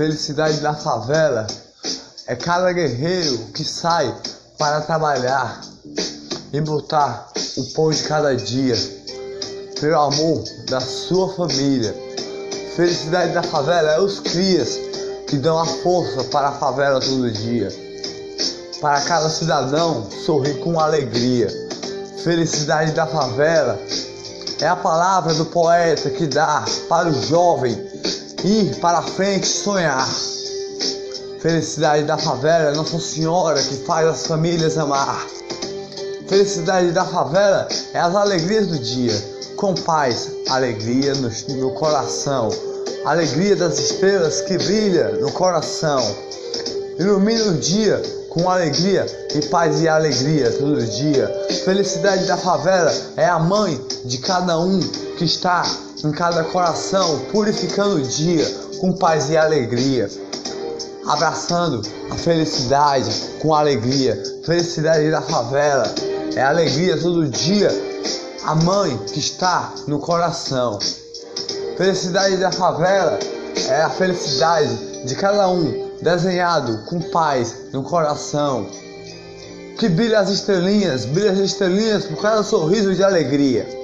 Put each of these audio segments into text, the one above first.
Felicidade da favela é cada guerreiro que sai para trabalhar e botar o pão de cada dia pelo amor da sua família. Felicidade da favela é os crias que dão a força para a favela todo dia. Para cada cidadão sorrir com alegria. Felicidade da favela é a palavra do poeta que dá para o jovem ir para frente sonhar. Felicidade da favela é Nossa Senhora que faz as famílias amar. Felicidade da favela é as alegrias do dia, com paz, alegria no, no coração, alegria das estrelas que brilha no coração. Ilumina o dia com alegria e paz e alegria todo dia. Felicidade da favela é a mãe de cada um que está em cada coração, purificando o dia com paz e alegria. Abraçando a felicidade com alegria. Felicidade da favela é alegria todo dia. A mãe que está no coração. Felicidade da favela é a felicidade de cada um desenhado com paz no coração. Que brilha as estrelinhas, brilha as estrelinhas por cada sorriso de alegria.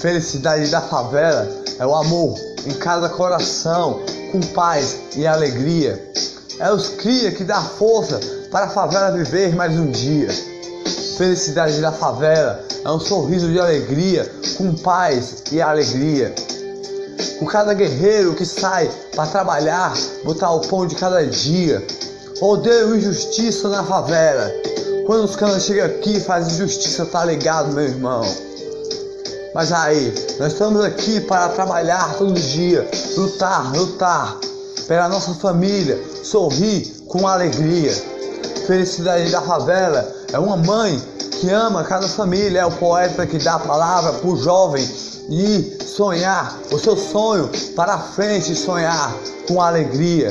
Felicidade da favela é o amor em cada coração, com paz e alegria. É os cria que dá força para a favela viver mais um dia. Felicidade da favela é um sorriso de alegria, com paz e alegria. Com cada guerreiro que sai para trabalhar, botar o pão de cada dia. Odeio injustiça na favela. Quando os caras chegam aqui fazem injustiça, tá ligado, meu irmão? Mas aí, nós estamos aqui para trabalhar todo dia, lutar, lutar pela nossa família, sorrir com alegria. Felicidade da favela é uma mãe que ama cada família, é o poeta que dá a palavra para o jovem e sonhar o seu sonho para frente sonhar com alegria.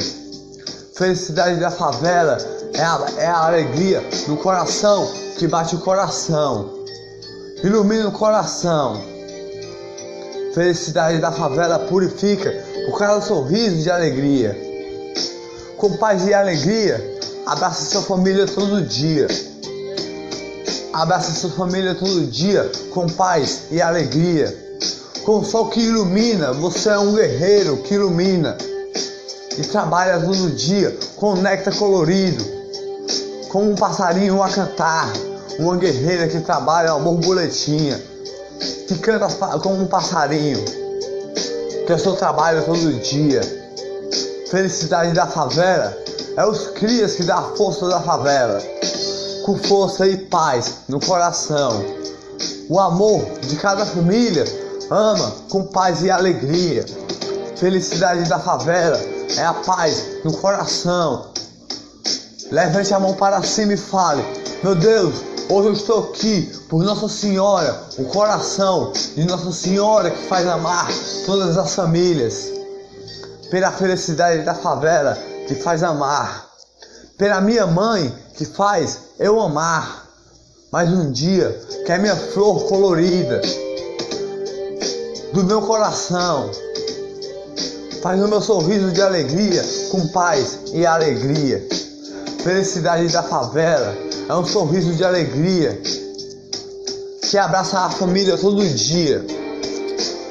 Felicidade da favela é a, é a alegria no coração que bate o coração, ilumina o coração. Felicidade da favela purifica por cada sorriso de alegria. Com paz e alegria, abraça sua família todo dia. Abraça sua família todo dia com paz e alegria. Com o sol que ilumina, você é um guerreiro que ilumina. E trabalha todo dia com néctar colorido. Como um passarinho a cantar. Uma guerreira que trabalha uma borboletinha que canta como um passarinho, que é seu trabalho todo dia. Felicidade da favela é os crias que dá a força da favela, com força e paz no coração. O amor de cada família ama com paz e alegria. Felicidade da favela é a paz no coração. Levante a mão para cima e fale: Meu Deus, Hoje eu estou aqui por Nossa Senhora, o coração de Nossa Senhora que faz amar todas as famílias, pela felicidade da favela que faz amar, pela minha mãe que faz eu amar, mais um dia que é minha flor colorida do meu coração, faz o meu sorriso de alegria com paz e alegria, felicidade da favela é um sorriso de alegria que abraça a família todo dia.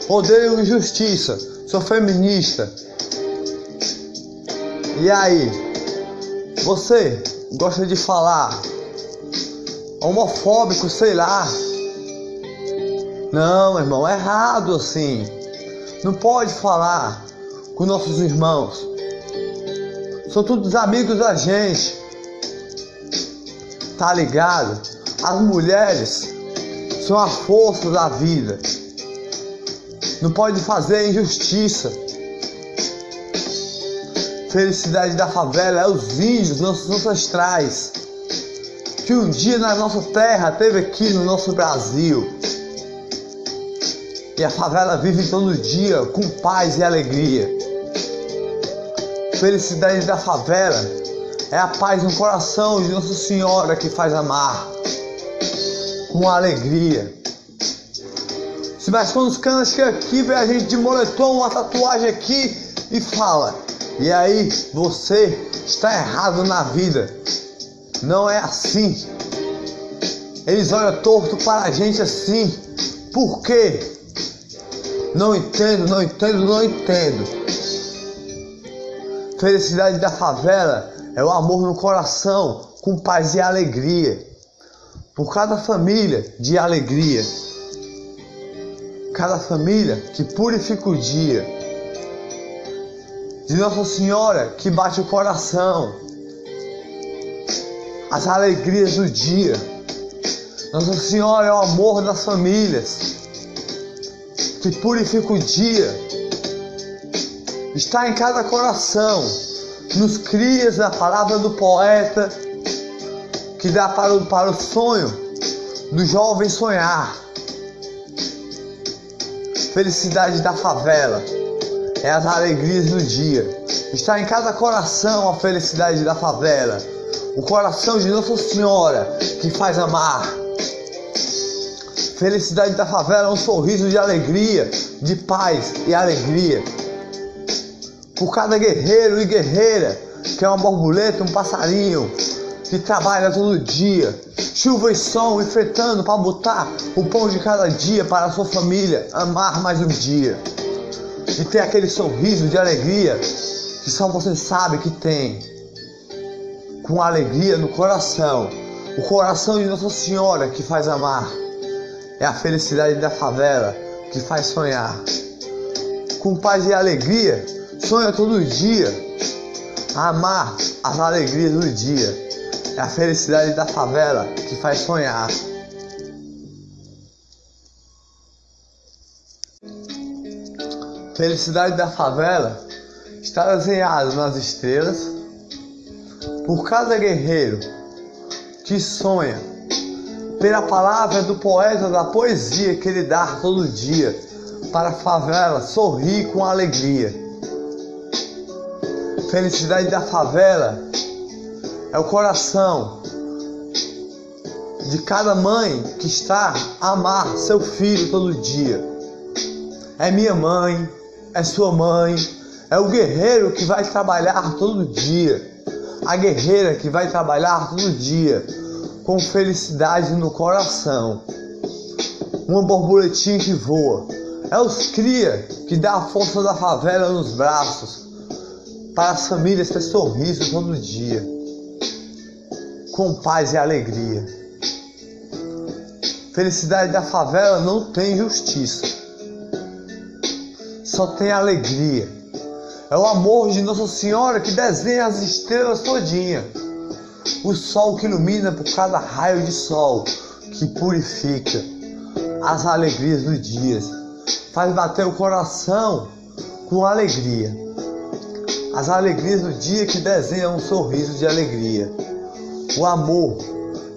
Odeio injustiça, sou feminista. E aí, você gosta de falar homofóbico, sei lá? Não, irmão, é errado assim. Não pode falar com nossos irmãos. São todos amigos da gente tá ligado? As mulheres são a força da vida. Não pode fazer injustiça. Felicidade da favela é os índios, nossos ancestrais, que um dia na nossa terra teve aqui no nosso Brasil. E a favela vive todo dia com paz e alegria. Felicidade da favela é a paz no coração de Nossa Senhora que faz amar com alegria. Se os canas chegam aqui, vê a gente de moletom, uma tatuagem aqui e fala: E aí você está errado na vida. Não é assim. Eles olham torto para a gente assim. Por quê? Não entendo, não entendo, não entendo. Felicidade da favela é o amor no coração, com paz e alegria. Por cada família de alegria. Cada família que purifica o dia. De Nossa Senhora que bate o coração. As alegrias do dia. Nossa Senhora é o amor das famílias. Que purifica o dia. Está em cada coração. Nos crias a palavra do poeta que dá para o, para o sonho do jovem sonhar. Felicidade da favela é as alegrias do dia. Está em cada coração a felicidade da favela. O coração de Nossa Senhora que faz amar. Felicidade da favela é um sorriso de alegria, de paz e alegria. Por cada guerreiro e guerreira que é uma borboleta, um passarinho, que trabalha todo dia, chuva e sol, enfrentando para botar o pão de cada dia para a sua família amar mais um dia. E ter aquele sorriso de alegria que só você sabe que tem. Com alegria no coração. O coração de Nossa Senhora que faz amar. É a felicidade da favela que faz sonhar. Com paz e alegria, sonha todo dia. Amar as alegrias do dia. É a felicidade da favela que faz sonhar. Felicidade da favela está desenhada nas estrelas por cada guerreiro que sonha pela palavra do poeta da poesia que ele dá todo dia para a favela sorrir com alegria. Felicidade da favela é o coração de cada mãe que está a amar seu filho todo dia. É minha mãe, é sua mãe, é o guerreiro que vai trabalhar todo dia, a guerreira que vai trabalhar todo dia com felicidade no coração. Uma borboletinha que voa. É os cria que dá a força da favela nos braços para as famílias ter sorriso todo dia com paz e alegria. Felicidade da favela não tem justiça, só tem alegria. É o amor de Nossa Senhora que desenha as estrelas todinha. O sol que ilumina por cada raio de sol, que purifica as alegrias dos dias, faz bater o coração com alegria. As alegrias do dia que desenham um sorriso de alegria o amor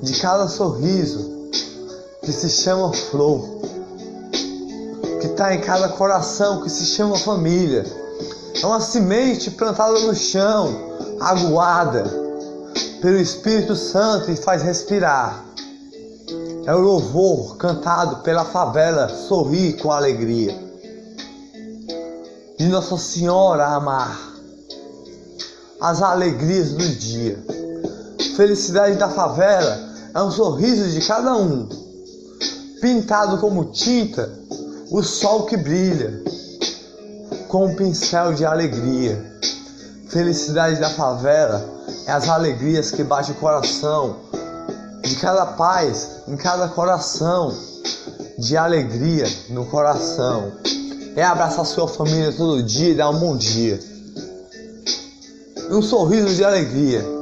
de cada sorriso que se chama flor, que está em cada coração que se chama família. É uma semente plantada no chão, aguada pelo Espírito Santo e faz respirar. É o louvor cantado pela favela sorrir com alegria. De Nossa Senhora amar as alegrias do dia. Felicidade da favela é um sorriso de cada um, pintado como tinta, o sol que brilha, com um pincel de alegria. Felicidade da favela é as alegrias que bate o coração, de cada paz em cada coração, de alegria no coração. É abraçar sua família todo dia e dar um bom dia. Um sorriso de alegria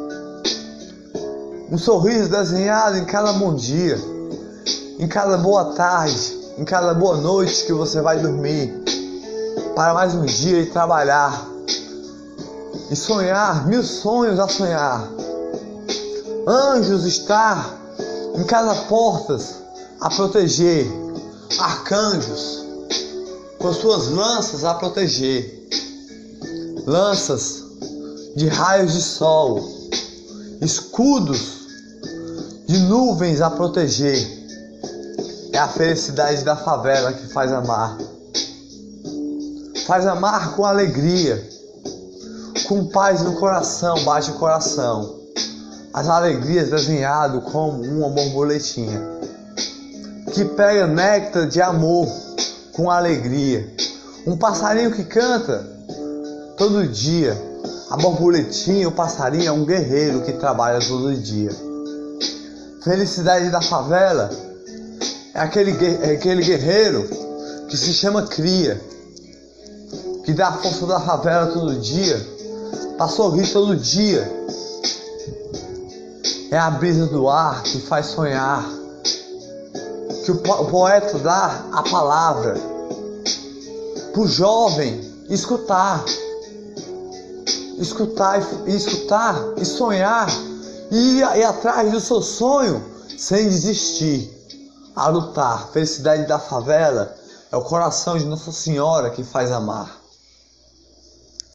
um sorriso desenhado em cada bom dia, em cada boa tarde, em cada boa noite que você vai dormir, para mais um dia e trabalhar, e sonhar mil sonhos a sonhar. Anjos estar em cada portas a proteger, arcanjos com suas lanças a proteger, lanças de raios de sol, escudos de nuvens a proteger. É a felicidade da favela que faz amar. Faz amar com alegria. com paz no coração, bate o coração. As alegrias desenhado como uma borboletinha que pega néctar de amor com alegria. Um passarinho que canta todo dia. A borboletinha, o passarinho é um guerreiro que trabalha todo dia. Felicidade da favela é aquele, é aquele guerreiro que se chama cria, que dá a força da favela todo dia, para sorrir todo dia. É a brisa do ar que faz sonhar, que o, po o poeta dá a palavra para o jovem escutar, escutar e escutar e sonhar e ir, ir atrás do seu sonho sem desistir, a lutar. Felicidade da favela é o coração de Nossa Senhora que faz amar.